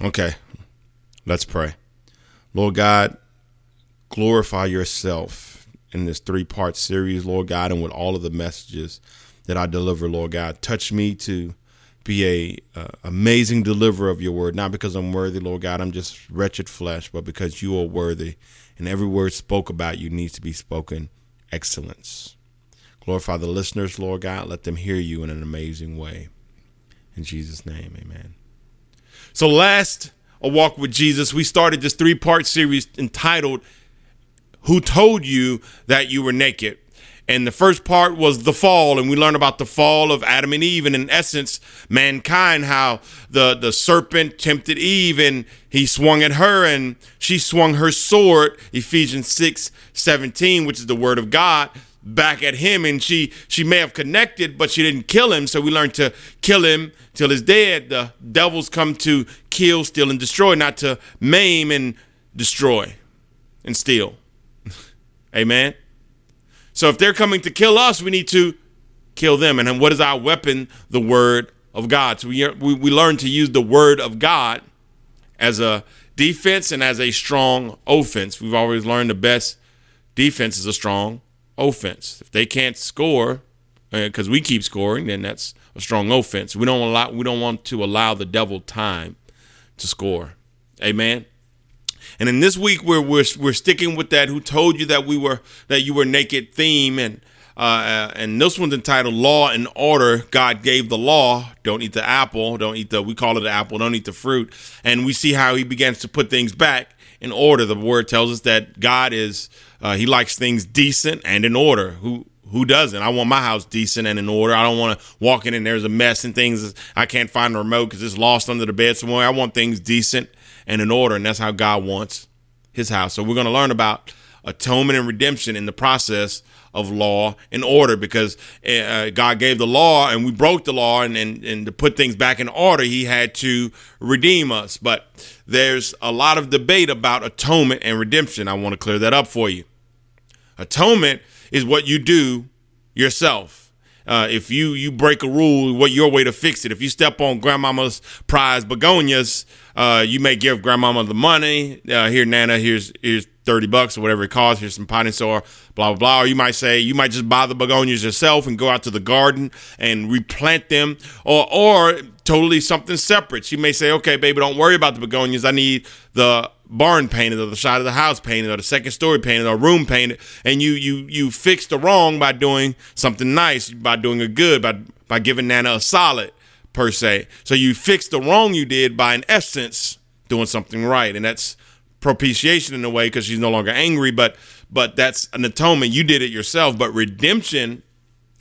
Okay, let's pray. Lord God, glorify yourself in this three part series, Lord God, and with all of the messages that I deliver, Lord God. Touch me to be a uh, amazing deliverer of your word, not because I'm worthy, Lord God. I'm just wretched flesh, but because you are worthy, and every word spoke about you needs to be spoken excellence. Glorify the listeners, Lord God. Let them hear you in an amazing way. In Jesus' name, amen. So, last A Walk with Jesus, we started this three part series entitled Who Told You That You Were Naked? And the first part was the fall, and we learned about the fall of Adam and Eve, and in essence, mankind, how the, the serpent tempted Eve and he swung at her and she swung her sword, Ephesians 6 17, which is the word of God, back at him. And she she may have connected, but she didn't kill him. So we learned to kill him till he's dead. The devils come to kill, steal, and destroy, not to maim and destroy and steal. Amen. So if they're coming to kill us, we need to kill them. And what is our weapon? The word of God. So we, we, we learn to use the word of God as a defense and as a strong offense. We've always learned the best defense is a strong offense. If they can't score, because uh, we keep scoring, then that's a strong offense. We don't allow we don't want to allow the devil time to score. Amen. And in this week, we're, we're, we're sticking with that. Who told you that we were that you were naked theme and uh, and this one's entitled Law and Order. God gave the law. Don't eat the apple. Don't eat the, we call it the apple. Don't eat the fruit. And we see how he begins to put things back in order. The word tells us that God is, uh, he likes things decent and in order. Who, who doesn't? I want my house decent and in order. I don't want to walk in and there's a mess and things. I can't find the remote because it's lost under the bed somewhere. I want things decent and in order, and that's how God wants His house. So we're going to learn about atonement and redemption in the process of law and order because uh, God gave the law and we broke the law and, and, and to put things back in order, he had to redeem us. But there's a lot of debate about atonement and redemption. I want to clear that up for you. Atonement is what you do yourself. Uh, if you you break a rule, what your way to fix it? If you step on grandmama's prize begonias, uh, you may give grandmama the money. Uh, here, Nana, here's here's thirty bucks or whatever it costs. Here's some potting soil, blah blah blah. Or you might say you might just buy the begonias yourself and go out to the garden and replant them, or or totally something separate. She may say, okay, baby, don't worry about the begonias. I need the barn painted or the side of the house painted or the second story painted or room painted. And you you you fix the wrong by doing something nice by doing a good by by giving nana a solid per se. So you fix the wrong you did by in essence doing something right. And that's propitiation in a way because she's no longer angry but but that's an atonement. You did it yourself but redemption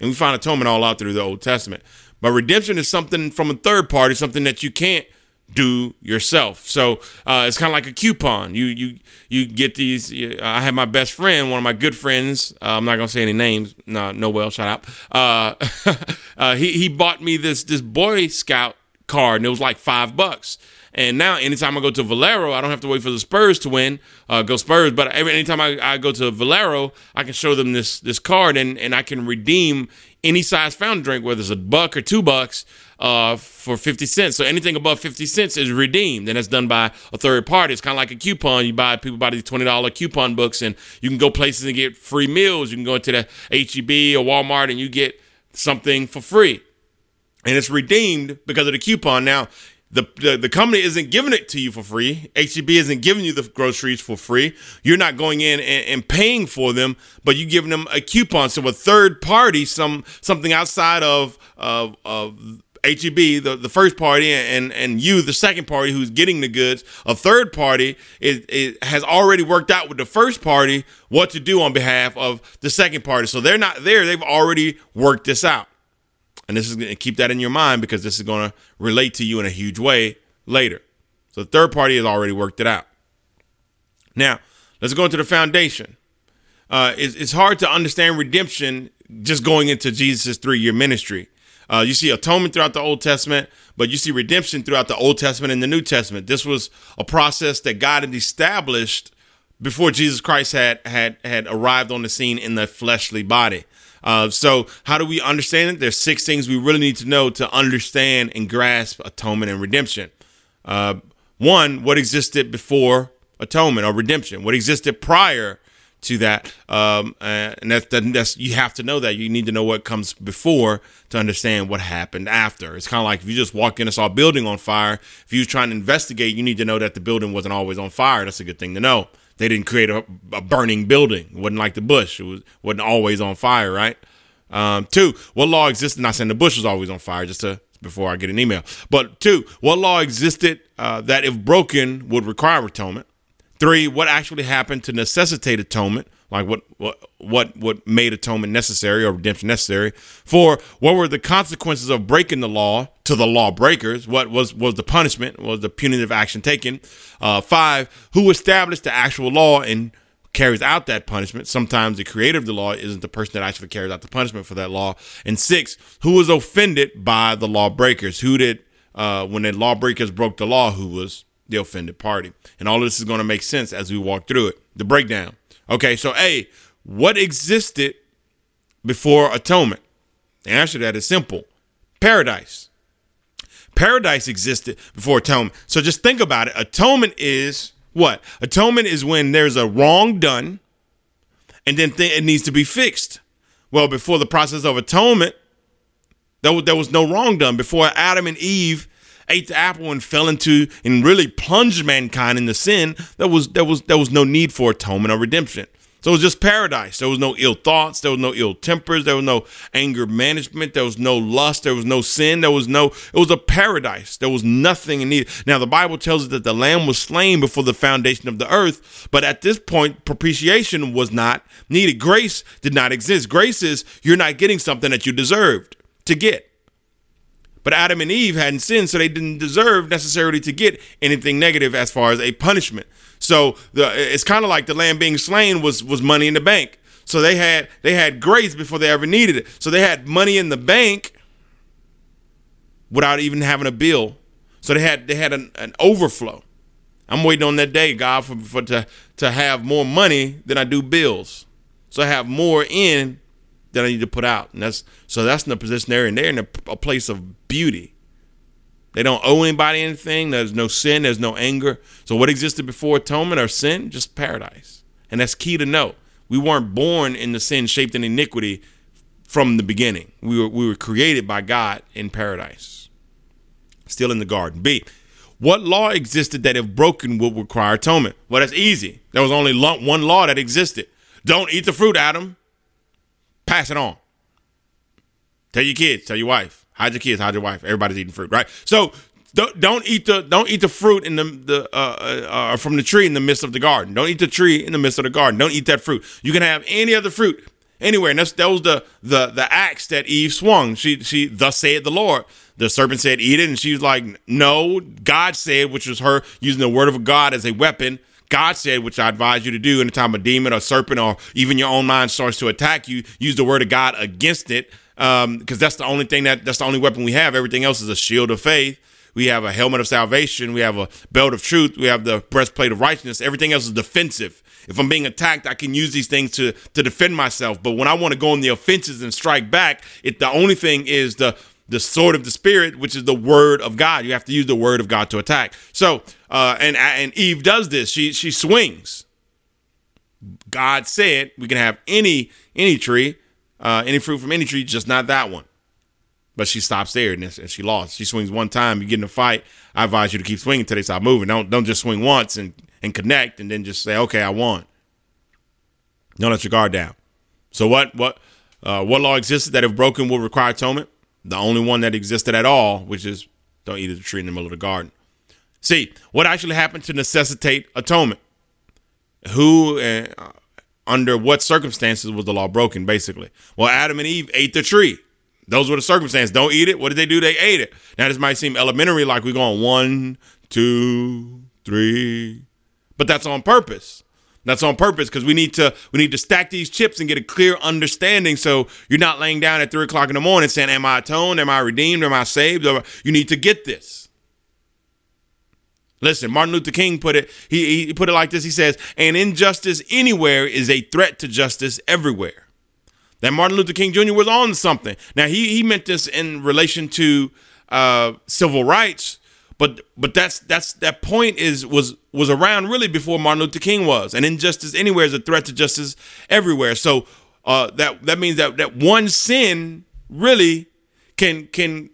and we find atonement all out through the old testament but redemption is something from a third party something that you can't do yourself. So uh, it's kind of like a coupon. You you you get these. I have my best friend, one of my good friends. Uh, I'm not gonna say any names. No, Noel, shout out. Uh, uh, he he bought me this this Boy Scout card, and it was like five bucks. And now, anytime I go to Valero, I don't have to wait for the Spurs to win. Uh, go Spurs! But every anytime I, I go to Valero, I can show them this this card, and and I can redeem any size fountain drink, whether it's a buck or two bucks uh, for 50 cents. So anything above 50 cents is redeemed, and that's done by a third party. It's kind of like a coupon. You buy people buy these $20 coupon books, and you can go places and get free meals. You can go into the HEB or Walmart, and you get something for free. And it's redeemed because of the coupon. Now, the, the, the company isn't giving it to you for free. HEB isn't giving you the groceries for free. You're not going in and, and, paying for them, but you're giving them a coupon. So a third party, some something outside of of, of HEB, the, the first party, and and you, the second party, who's getting the goods. A third party is, is, has already worked out with the first party what to do on behalf of the second party. So they're not there; they've already worked this out. And this is going to keep that in your mind because this is going to relate to you in a huge way later. So the third party has already worked it out. Now let's go into the foundation. Uh, it's, it's hard to understand redemption just going into Jesus' three year ministry. Uh, you see atonement throughout the Old Testament, but you see redemption throughout the Old Testament and the New Testament. This was a process that God had established before Jesus Christ had had had arrived on the scene in the fleshly body. Uh, so, how do we understand it? There's six things we really need to know to understand and grasp atonement and redemption. Uh, One, what existed before atonement or redemption? What existed prior to that? Um, and that's, that's you have to know that. You need to know what comes before to understand what happened after. It's kind of like if you just walk in and saw a building on fire. If you are trying to investigate, you need to know that the building wasn't always on fire. That's a good thing to know. They didn't create a, a burning building. It wasn't like the bush. It was wasn't always on fire, right? Um, two, what law existed? Not saying the bush was always on fire, just to before I get an email. But two, what law existed uh, that, if broken, would require atonement? Three, what actually happened to necessitate atonement? Like what what what what made atonement necessary or redemption necessary? for what were the consequences of breaking the law to the lawbreakers? What was was the punishment? Was the punitive action taken? Uh, five, who established the actual law and carries out that punishment. Sometimes the creator of the law isn't the person that actually carries out the punishment for that law. And six, who was offended by the lawbreakers? Who did, uh, when the lawbreakers broke the law, who was the offended party? And all of this is going to make sense as we walk through it. The breakdown. Okay, so A, what existed before atonement? The answer to that is simple paradise. Paradise existed before atonement. So just think about it. Atonement is what? Atonement is when there's a wrong done and then th- it needs to be fixed. Well, before the process of atonement, there there was no wrong done. Before Adam and Eve ate the apple and fell into and really plunged mankind into sin, there was there was there was no need for atonement or redemption. So it was just paradise. There was no ill thoughts. There was no ill tempers. There was no anger management. There was no lust. There was no sin. There was no, it was a paradise. There was nothing in need. Now, the Bible tells us that the lamb was slain before the foundation of the earth. But at this point, propitiation was not needed. Grace did not exist. Grace is you're not getting something that you deserved to get. But Adam and Eve hadn't sinned, so they didn't deserve necessarily to get anything negative as far as a punishment. So the, it's kind of like the lamb being slain was was money in the bank. So they had they had grace before they ever needed it. So they had money in the bank without even having a bill. So they had they had an, an overflow. I'm waiting on that day, God, for, for to to have more money than I do bills. So I have more in than I need to put out, and that's so that's in the position they're in. They're in a, a place of beauty. They don't owe anybody anything. There's no sin. There's no anger. So what existed before atonement or sin? Just paradise. And that's key to know. We weren't born in the sin shaped in iniquity from the beginning. We were, we were created by God in paradise, still in the garden. B, what law existed that if broken would require atonement? Well, that's easy. There was only one law that existed. Don't eat the fruit, Adam. Pass it on. Tell your kids, tell your wife. Hide your kids, hide your wife. Everybody's eating fruit, right? So don't, don't eat the don't eat the fruit in the the uh, uh, uh, from the tree in the midst of the garden. Don't eat the tree in the midst of the garden. Don't eat that fruit. You can have any other fruit anywhere. And that's that was the the the axe that Eve swung. She she thus said the Lord. The serpent said, "Eat it," and she was like, "No." God said, which was her using the word of God as a weapon. God said, which I advise you to do anytime a demon or serpent or even your own mind starts to attack you, use the word of God against it because um, that's the only thing that that's the only weapon we have. Everything else is a shield of faith. We have a helmet of salvation. We have a belt of truth. We have the breastplate of righteousness. Everything else is defensive. If I'm being attacked, I can use these things to to defend myself. But when I want to go on the offenses and strike back, it the only thing is the the sword of the spirit, which is the word of God. You have to use the word of God to attack. So, uh, and and Eve does this. She she swings. God said we can have any any tree uh, any fruit from any tree, just not that one. But she stops there and, and she lost. She swings one time. You get in a fight. I advise you to keep swinging until they stop moving. Don't don't just swing once and and connect and then just say, okay, I won. Don't let your guard down. So what what uh, what law existed that if broken will require atonement? The only one that existed at all, which is don't eat the tree in the middle of the garden. See what actually happened to necessitate atonement. Who uh, under what circumstances was the law broken, basically? Well, Adam and Eve ate the tree. Those were the circumstances. Don't eat it. What did they do? They ate it. Now, this might seem elementary, like we're going one, two, three, but that's on purpose. That's on purpose because we need to we need to stack these chips and get a clear understanding. So you're not laying down at three o'clock in the morning saying, "Am I atoned? Am I redeemed? Am I saved?" You need to get this. Listen, Martin Luther King put it, he, he put it like this. He says, an injustice anywhere is a threat to justice everywhere. That Martin Luther King Jr. was on something. Now he he meant this in relation to uh, civil rights, but but that's that's that point is was was around really before Martin Luther King was, and injustice anywhere is a threat to justice everywhere. So uh, that that means that that one sin really can can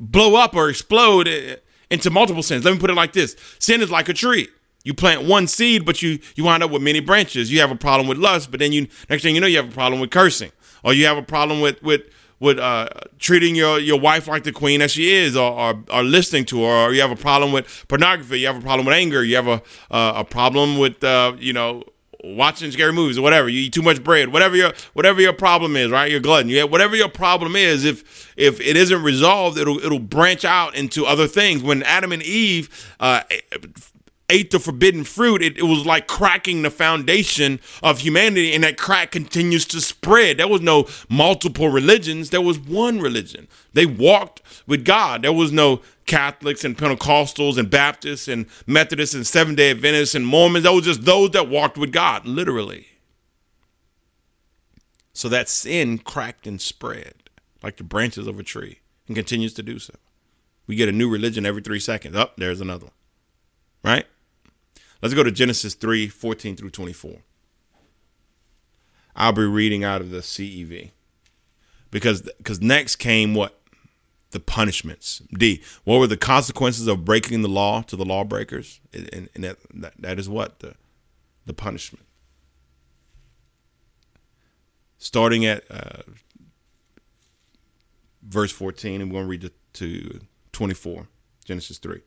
blow up or explode into multiple sins. Let me put it like this: sin is like a tree. You plant one seed, but you you wind up with many branches. You have a problem with lust, but then you next thing you know, you have a problem with cursing, or you have a problem with with with uh, treating your, your wife like the queen that she is, or, or, or, listening to her, or you have a problem with pornography, you have a problem with anger, you have a uh, a problem with uh, you know watching scary movies or whatever. You eat too much bread, whatever your whatever your problem is, right? You're glutton. You have, whatever your problem is, if if it isn't resolved, it'll it'll branch out into other things. When Adam and Eve uh, ate the forbidden fruit, it, it, was like cracking the foundation of humanity, and that crack continues to spread. There was no multiple religions, there was one religion. They walked with God. There was no Catholics and Pentecostals and Baptists and Methodists and Seventh day Adventists and Mormons. That was just those that walked with God, literally. So that sin cracked and spread like the branches of a tree and continues to do so. We get a new religion every three seconds. Up, oh, there's another one. Right? Let's go to Genesis 3 14 through 24. I'll be reading out of the CEV because because next came what the punishments. D. What were the consequences of breaking the law to the lawbreakers? And, and that, that, that is what the the punishment. Starting at uh, verse 14, and we're going to read to 24, Genesis 3.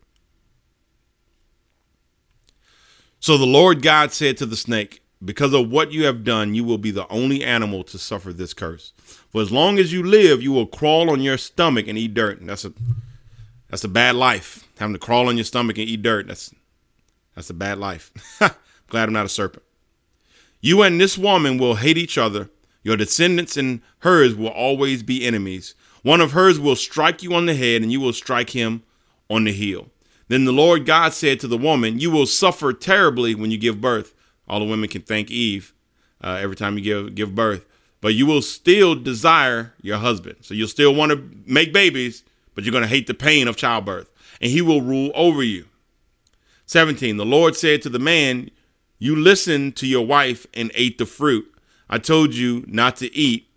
So the Lord God said to the snake, Because of what you have done, you will be the only animal to suffer this curse. For as long as you live, you will crawl on your stomach and eat dirt. And that's a that's a bad life. Having to crawl on your stomach and eat dirt. That's that's a bad life. Glad I'm not a serpent. You and this woman will hate each other. Your descendants and hers will always be enemies. One of hers will strike you on the head, and you will strike him on the heel. Then the Lord God said to the woman, You will suffer terribly when you give birth. All the women can thank Eve uh, every time you give, give birth. But you will still desire your husband. So you'll still want to make babies, but you're going to hate the pain of childbirth. And he will rule over you. 17. The Lord said to the man, You listened to your wife and ate the fruit. I told you not to eat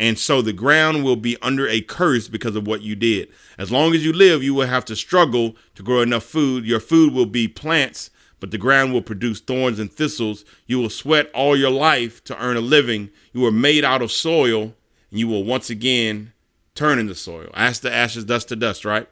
and so the ground will be under a curse because of what you did. As long as you live, you will have to struggle to grow enough food. Your food will be plants, but the ground will produce thorns and thistles. You will sweat all your life to earn a living. You are made out of soil, and you will once again turn into soil. Ash to ashes, dust to dust, right?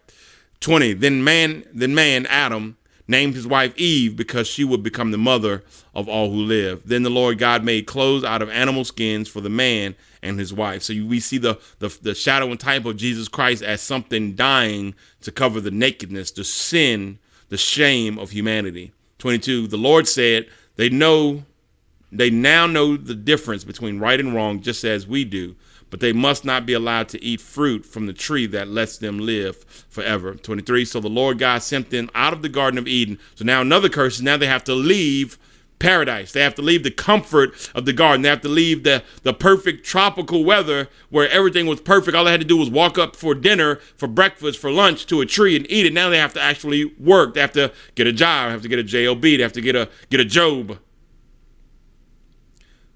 20. Then man, then man, Adam, named his wife Eve because she would become the mother of all who live. Then the Lord God made clothes out of animal skins for the man and his wife. So we see the, the, the shadow and type of Jesus Christ as something dying to cover the nakedness, the sin, the shame of humanity. 22. The Lord said, They know, they now know the difference between right and wrong, just as we do but they must not be allowed to eat fruit from the tree that lets them live forever. 23. So the Lord God sent them out of the Garden of Eden. So now another curse is now they have to leave paradise. They have to leave the comfort of the garden. They have to leave the, the perfect tropical weather where everything was perfect. All they had to do was walk up for dinner, for breakfast, for lunch to a tree and eat it. Now they have to actually work. They have to get a job, they have to get a job, they have to get a get a job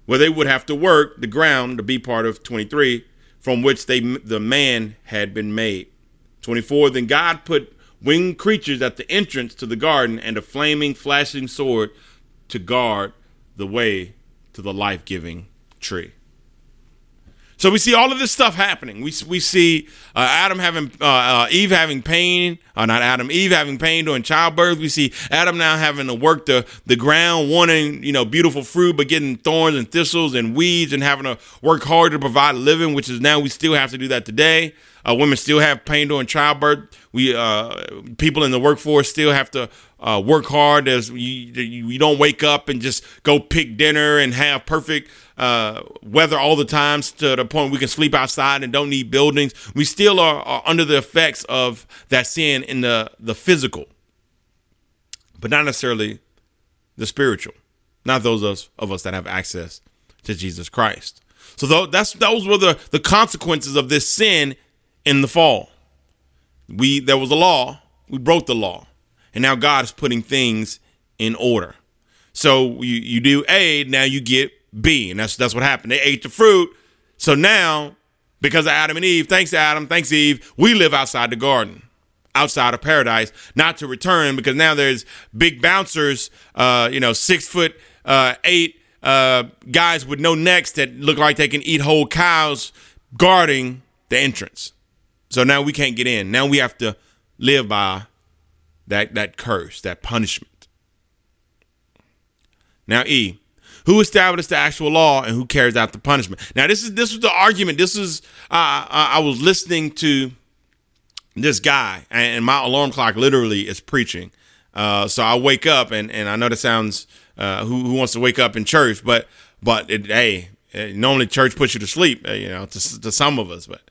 where they would have to work the ground to be part of 23 from which they the man had been made 24 then god put winged creatures at the entrance to the garden and a flaming flashing sword to guard the way to the life-giving tree so we see all of this stuff happening. We, we see uh, Adam having, uh, uh, Eve having pain, uh, not Adam, Eve having pain during childbirth. We see Adam now having to work the, the ground, wanting, you know, beautiful fruit, but getting thorns and thistles and weeds and having to work hard to provide a living, which is now we still have to do that today. Uh, women still have pain during childbirth. We uh, people in the workforce still have to uh, work hard. As you, you don't wake up and just go pick dinner and have perfect uh, weather all the times to the point we can sleep outside and don't need buildings. We still are, are under the effects of that sin in the the physical, but not necessarily the spiritual. Not those of, of us that have access to Jesus Christ. So that's those were the the consequences of this sin in the fall. We there was a law. we broke the law. And now God is putting things in order. So you, you do A, now you get B. And that's that's what happened. They ate the fruit. So now, because of Adam and Eve, thanks to Adam, thanks Eve, we live outside the garden, outside of paradise, not to return because now there's big bouncers, uh, you know, six foot uh, eight uh, guys with no necks that look like they can eat whole cows guarding the entrance. So now we can't get in. Now we have to live by that that curse, that punishment. Now, E, who established the actual law and who carries out the punishment? Now, this is this was the argument. This is uh, I was listening to this guy, and my alarm clock literally is preaching. Uh, so I wake up, and and I know that sounds uh, who who wants to wake up in church, but but it, hey, normally church puts you to sleep, uh, you know, to, to some of us, but.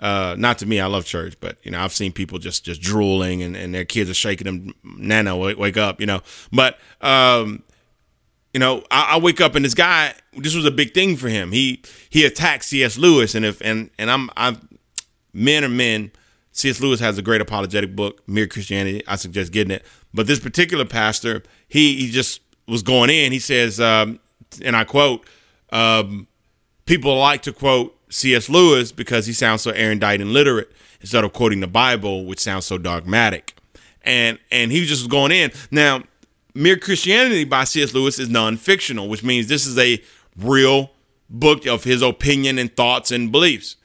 Uh, not to me, I love church, but you know, I've seen people just just drooling and, and their kids are shaking them, Nana, wake, wake up, you know. But um, you know, I, I, wake up and this guy, this was a big thing for him. He he attacked C.S. Lewis, and if and and I'm I, men are men. C.S. Lewis has a great apologetic book, Mere Christianity. I suggest getting it. But this particular pastor, he he just was going in. He says, um, and I quote, um, people like to quote C.S. Lewis because he sounds so erudite and literate instead of quoting the Bible, which sounds so dogmatic. And and he just was going in. Now Mere Christianity by C.S. Lewis is non fictional, which means this is a real book of his opinion and thoughts and beliefs.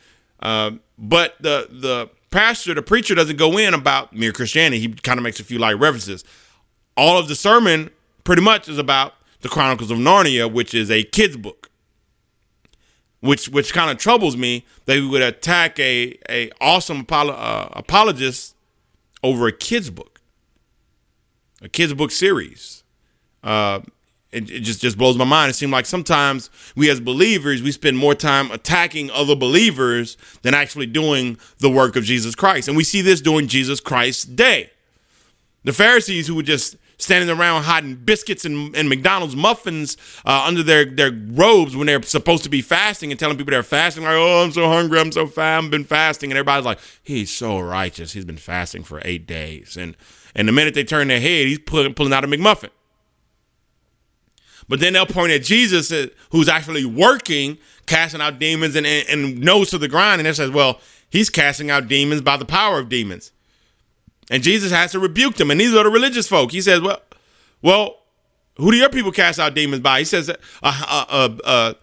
Uh, but the the pastor, the preacher, doesn't go in about mere Christianity. He kind of makes a few light references. All of the sermon pretty much is about the Chronicles of Narnia, which is a kid's book. Which which kind of troubles me that we would attack a a awesome apolo- uh, apologist over a kid's book a kids book series. Uh, it, it, just just blows my mind. It seems like sometimes we as believers we spend more time attacking other believers than actually doing the work of Jesus Christ, and we see this during Jesus Christ's day. The Pharisees who would just standing around hiding biscuits and, and McDonald's muffins uh, under their, their robes when they're supposed to be fasting and telling people they're fasting, like, oh, I'm so hungry, I'm so fat, I've been fasting. And everybody's like, he's so righteous. He's been fasting for eight days. And and the minute they turn their head, he's pulling, pulling out a McMuffin. But then they'll point at Jesus, uh, who's actually working, casting out demons and, and, and nose to the grind. And they says, well, he's casting out demons by the power of demons. And Jesus has to rebuke them. And these are the religious folk. He says, well, well, who do your people cast out demons by? He says, a, a, a,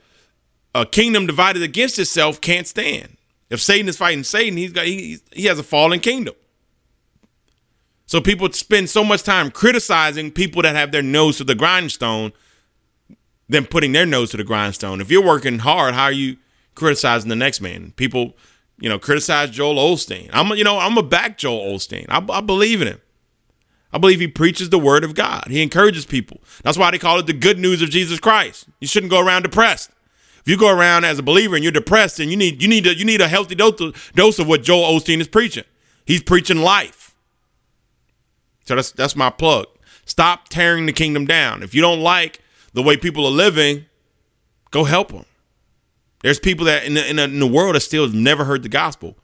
a kingdom divided against itself can't stand. If Satan is fighting Satan, he's got he, he has a fallen kingdom. So people spend so much time criticizing people that have their nose to the grindstone than putting their nose to the grindstone. If you're working hard, how are you criticizing the next man? People, you know, criticize Joel Osteen. I'm, you know, I'm a back Joel Osteen. I, I believe in him. I believe he preaches the word of God. He encourages people. That's why they call it the good news of Jesus Christ. You shouldn't go around depressed. If you go around as a believer and you're depressed, and you need you need a, you need a healthy dose of, dose of what Joel Osteen is preaching. He's preaching life. So that's that's my plug. Stop tearing the kingdom down. If you don't like the way people are living, go help them. There's people that in the, in the, in the world that still have never heard the gospel.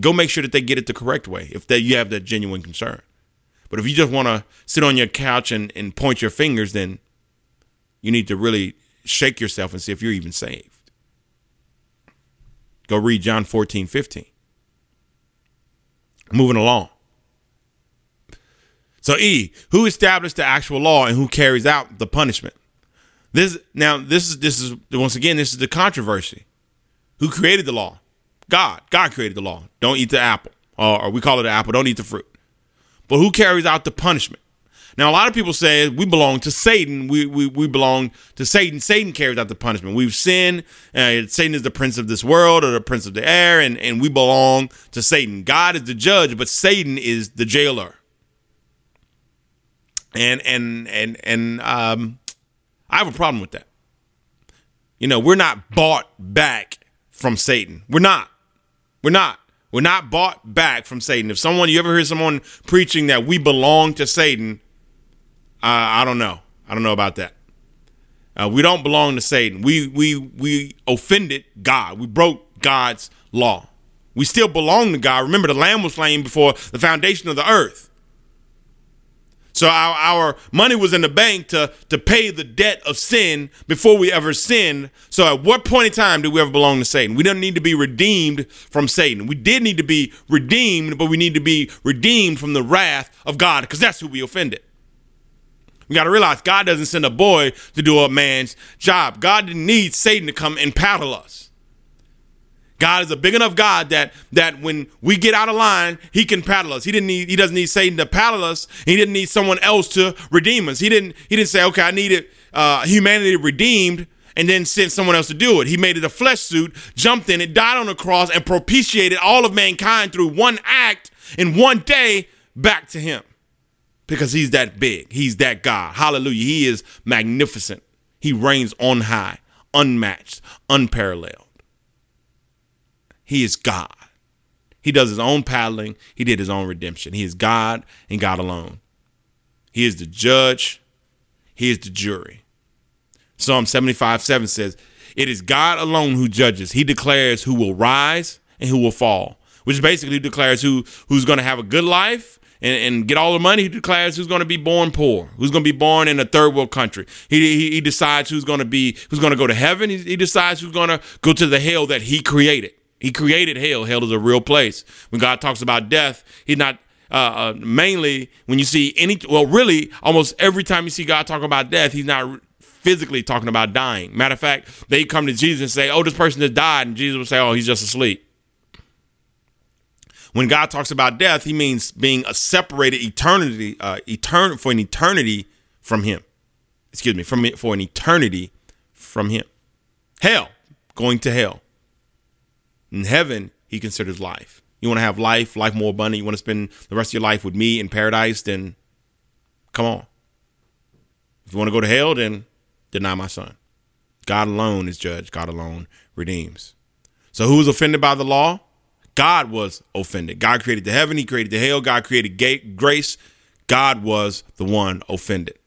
Go make sure that they get it the correct way if that you have that genuine concern. But if you just want to sit on your couch and, and point your fingers, then you need to really shake yourself and see if you're even saved. Go read John 14, 15. Moving along. So E, who established the actual law and who carries out the punishment? This now this is this is once again this is the controversy. Who created the law? God. God created the law. Don't eat the apple. Or, we call it the apple. Don't eat the fruit. But who carries out the punishment? Now, a lot of people say we belong to Satan. We, we, we belong to Satan. Satan carries out the punishment. We've sinned. Uh, Satan is the prince of this world or the prince of the air, and, and we belong to Satan. God is the judge, but Satan is the jailer and and and and um, I have a problem with that. You know, we're not bought back from Satan. We're not. We're not. We're not bought back from Satan. If someone you ever hear someone preaching that we belong to Satan, uh, I don't know. I don't know about that. Uh, we don't belong to Satan. We we we offended God. We broke God's law. We still belong to God. Remember, the Lamb was slain before the foundation of the earth. So our, our money was in the bank to, to pay the debt of sin before we ever sinned. So at what point in time did we ever belong to Satan? We don't need to be redeemed from Satan. We did need to be redeemed, but we need to be redeemed from the wrath of God because that's who we offended. We got to realize God doesn't send a boy to do a man's job. God didn't need Satan to come and paddle us. God is a big enough God that that when we get out of line, He can paddle us. He didn't need He doesn't need Satan to paddle us. He didn't need someone else to redeem us. He didn't He didn't say, okay, I needed uh, humanity redeemed, and then sent someone else to do it. He made it a flesh suit, jumped in it, died on the cross, and propitiated all of mankind through one act in one day back to Him, because He's that big. He's that God. Hallelujah. He is magnificent. He reigns on high, unmatched, unparalleled. He is God. He does his own paddling. He did his own redemption. He is God and God alone. He is the judge. He is the jury. Psalm 75 7 says, It is God alone who judges. He declares who will rise and who will fall, which basically declares who who's going to have a good life and, and, get all the money. He declares who's going to be born poor, who's going to be born in a third world country. He, he, he decides who's going to be who's going to go to heaven. He, he decides who's going to go to the hell that he created. He created hell. Hell is a real place. When God talks about death, he's not uh, uh, mainly when you see any, well, really, almost every time you see God talking about death, he's not physically talking about dying. Matter of fact, they come to Jesus and say, oh, this person has died. And Jesus will say, oh, he's just asleep. When God talks about death, he means being a separated eternity, uh, etern- for an eternity from him. Excuse me, from for an eternity from him. Hell, going to hell. In heaven, he considers life. You want to have life, life more abundant. You want to spend the rest of your life with me in paradise, then come on. If you want to go to hell, then deny my son. God alone is judge. God alone redeems. So who was offended by the law? God was offended. God created the heaven. He created the hell. God created grace. God was the one offended.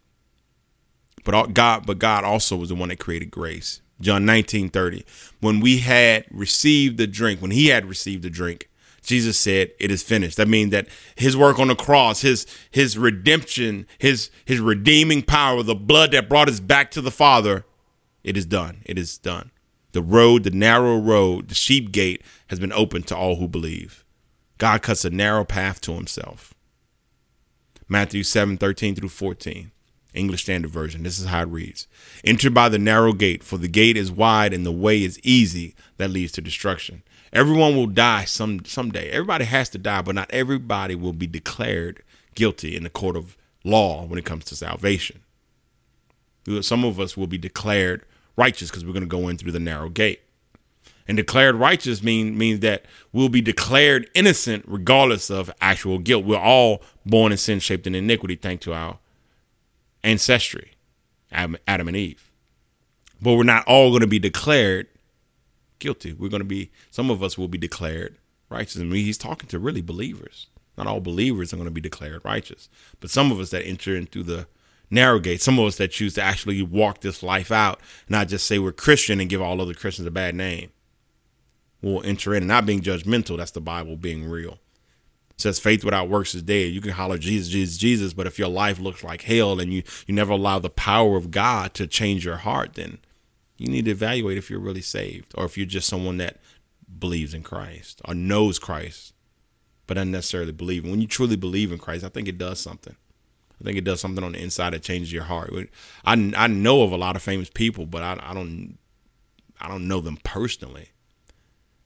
But God, but God also was the one that created grace. John 19 30. When we had received the drink, when he had received the drink, Jesus said, It is finished. That means that his work on the cross, his his redemption, his his redeeming power, the blood that brought us back to the Father, it is done. It is done. The road, the narrow road, the sheep gate has been opened to all who believe. God cuts a narrow path to himself. Matthew 7 13 through 14. English Standard Version. This is how it reads Enter by the narrow gate, for the gate is wide and the way is easy that leads to destruction. Everyone will die some someday. Everybody has to die, but not everybody will be declared guilty in the court of law when it comes to salvation. Some of us will be declared righteous because we're going to go in through the narrow gate. And declared righteous mean, means that we'll be declared innocent regardless of actual guilt. We're all born in sin, shaped in iniquity, thanks to our ancestry, Adam, and Eve. But we're not all going to be declared guilty. We're going to be, some of us will be declared righteous. I mean, he's talking to really believers. Not all believers are going to be declared righteous, but some of us that enter into the narrow gate, some of us that choose to actually walk this life out, not just say we're Christian and give all other Christians a bad name, will enter in, not being judgmental. That's the Bible being real says faith without works is dead. You can holler Jesus, Jesus, Jesus, but if your life looks like hell and you you never allow the power of God to change your heart, then you need to evaluate if you're really saved or if you're just someone that believes in Christ or knows Christ, but doesn't necessarily believe. When you truly believe in Christ, I think it does something. I think it does something on the inside that changes your heart. I, I know of a lot of famous people, but I, I don't I don't know them personally.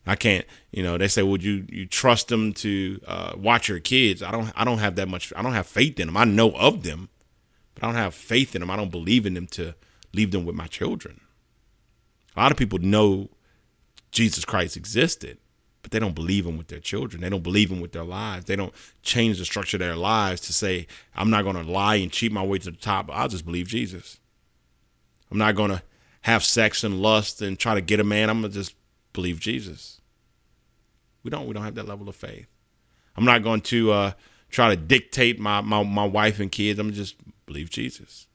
I can't, you know, they say, would you you trust them to uh, watch your kids? I don't I don't have that much I don't have faith in them. I know of them, but I don't have faith in them. I don't believe in them to leave them with my children. A lot of people know Jesus Christ existed, but they don't believe him with their children. They don't believe him with their lives. They don't change the structure of their lives to say, I'm not going to lie and cheat my way to the top. I'll just believe Jesus. I'm not going to have sex and lust and try to get a man. I'm going to just believe Jesus. We don't. We don't have that level of faith. I'm not going to uh, try to dictate my, my my wife and kids. I'm just believe Jesus.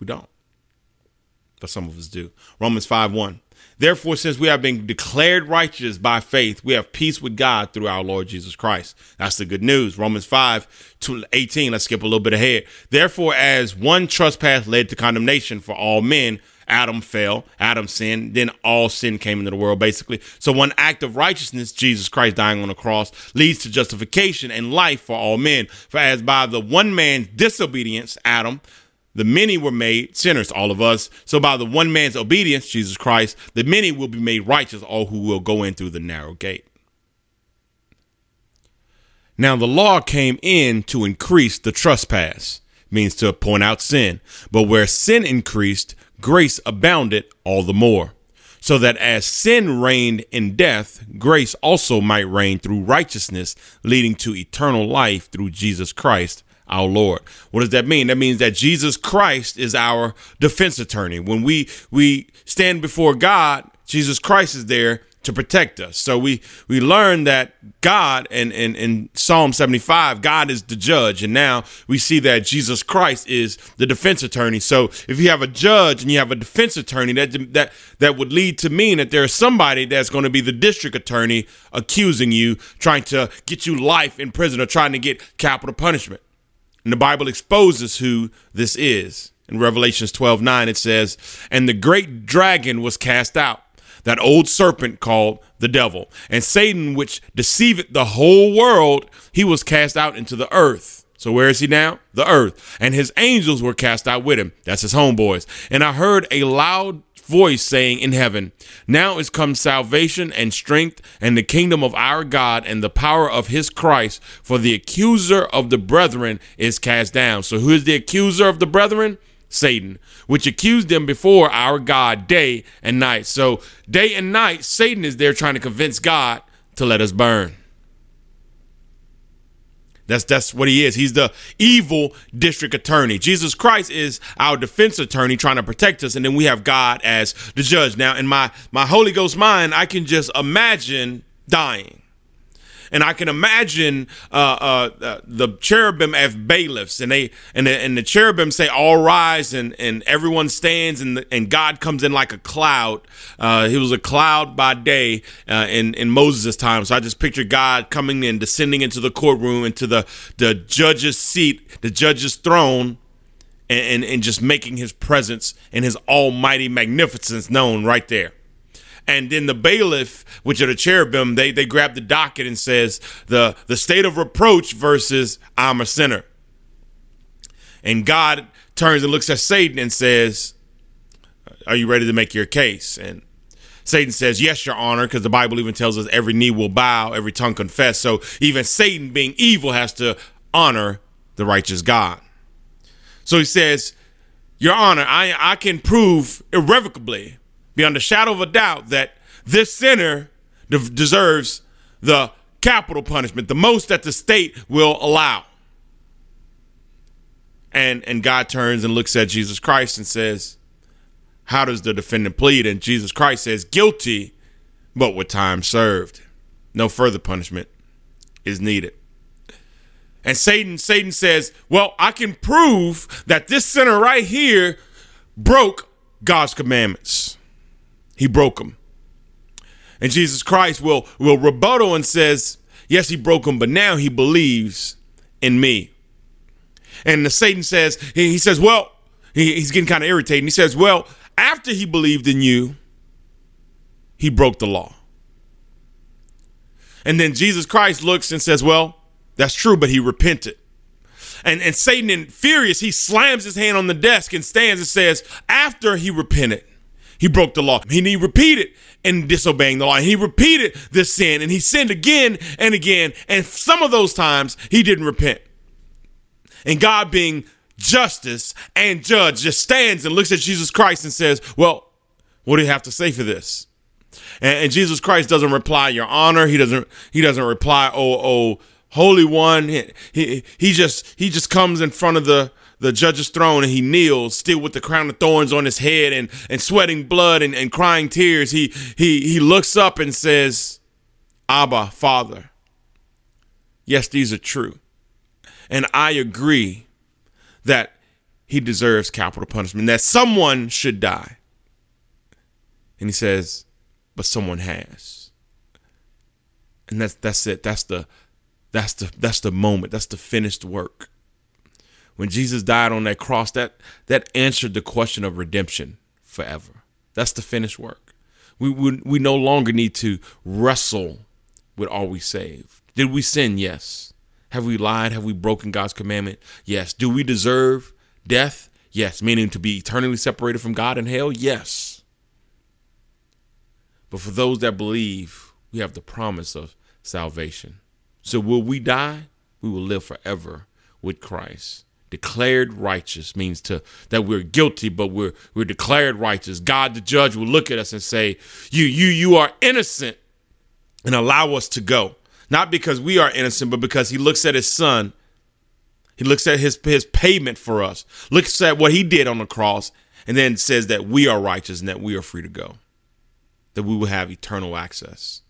We don't. But some of us do. Romans 5 1. Therefore, since we have been declared righteous by faith, we have peace with God through our Lord Jesus Christ. That's the good news. Romans 5 to 18. Let's skip a little bit ahead. Therefore, as one trespass led to condemnation for all men, Adam fell, Adam sinned, then all sin came into the world, basically. So, one act of righteousness, Jesus Christ dying on the cross, leads to justification and life for all men. For as by the one man's disobedience, Adam, the many were made sinners, all of us. So by the one man's obedience, Jesus Christ, the many will be made righteous, all who will go in through the narrow gate. Now the law came in to increase the trespass, means to point out sin. But where sin increased, grace abounded all the more. So that as sin reigned in death, grace also might reign through righteousness, leading to eternal life through Jesus Christ our Lord. What does that mean? That means that Jesus Christ is our defense attorney. When we we stand before God, Jesus Christ is there to protect us. So we we learn that God and in, in, Psalm 75, God is the judge. And now we see that Jesus Christ is the defense attorney. So if you have a judge and you have a defense attorney, that that that would lead to mean that there's somebody that's going to be the district attorney accusing you, trying to get you life in prison or trying to get capital punishment. And the Bible exposes who this is. In Revelations 12 9, it says, And the great dragon was cast out, that old serpent called the devil, and Satan, which deceiveth the whole world, he was cast out into the earth. So where is he now? The earth. And his angels were cast out with him. That's his homeboys. And I heard a loud voice saying in heaven, Now is come salvation and strength and the kingdom of our God and the power of his Christ, for the accuser of the brethren is cast down. So who is the accuser of the brethren? Satan, which accused them before our God day and night. So day and night, Satan is there trying to convince God to let us burn. That's that's what he is. He's the evil district attorney. Jesus Christ is our defense attorney trying to protect us, and then we have God as the judge. Now, in my my Holy Ghost mind, I can just imagine dying and I can imagine uh, uh, uh, the cherubim as bailiffs, and they and the, and the cherubim say, "All rise," and and everyone stands, and the, and God comes in like a cloud. Uh, he was a cloud by day uh, in in Moses' time, so I just picture God coming in, descending into the courtroom, into the the judge's seat, the judge's throne. And, and, and just making his presence and his almighty magnificence known right there. And then the bailiff, which are the cherubim, they they grab the docket and says the the state of reproach versus I'm a sinner. And God turns and looks at Satan and says, "Are you ready to make your case?" And Satan says, Yes, Your Honor, because the Bible even tells us every knee will bow, every tongue confess. So even Satan, being evil, has to honor the righteous God. So he says, Your Honor, I, I can prove irrevocably beyond a shadow of a doubt that this sinner de- deserves the capital punishment, the most that the state will allow. And and God turns and looks at Jesus Christ and says, "How does the defendant plead?" And Jesus Christ says, "Guilty, but with time served. No further punishment is needed." And Satan Satan says, "Well, I can prove that this sinner right here broke God's commandments." He broke them. And Jesus Christ will, will rebuttal and says, Yes, he broke them, but now he believes in me. And the Satan says, he, he says, Well, he, he's getting kind of irritated. He says, Well, after he believed in you, he broke the law. And then Jesus Christ looks and says, Well, that's true, but he repented. And, and Satan, in furious, he slams his hand on the desk and stands and says, After he repented, he broke the law. And he repeated in disobeying the law. And he repeated this sin and he sinned again and again. And some of those times he didn't repent. And God being justice and judge just stands and looks at Jesus Christ and says, Well, what do you have to say for this? And, and Jesus Christ doesn't reply, Your Honor. He doesn't he doesn't reply, oh, oh, holy one. He, he, he just he just comes in front of the the judge's throne and he kneels still with the crown of thorns on his head and, and sweating blood and, and crying tears. He, he, he looks up and says, Abba, Father, yes, these are true. And I agree that he deserves capital punishment, that someone should die. And he says, but someone has. And that's that's it. That's the that's the that's the moment. That's the finished work. When Jesus died on that cross, that that answered the question of redemption forever. That's the finished work. We we, we no longer need to wrestle with are we saved? Did we sin? Yes. Have we lied? Have we broken God's commandment? Yes. Do we deserve death? Yes. Meaning to be eternally separated from God in hell? Yes. But for those that believe, we have the promise of salvation. So will we die? We will live forever with Christ. Declared righteous means to that we're guilty, but we're we're declared righteous. God the judge will look at us and say, You you you are innocent and allow us to go. Not because we are innocent, but because he looks at his son. He looks at his his payment for us, looks at what he did on the cross, and then says that we are righteous and that we are free to go. That we will have eternal access.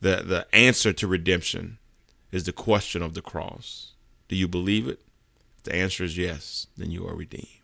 The the answer to redemption is the question of the cross. Do you believe it? The answer is yes, then you are redeemed.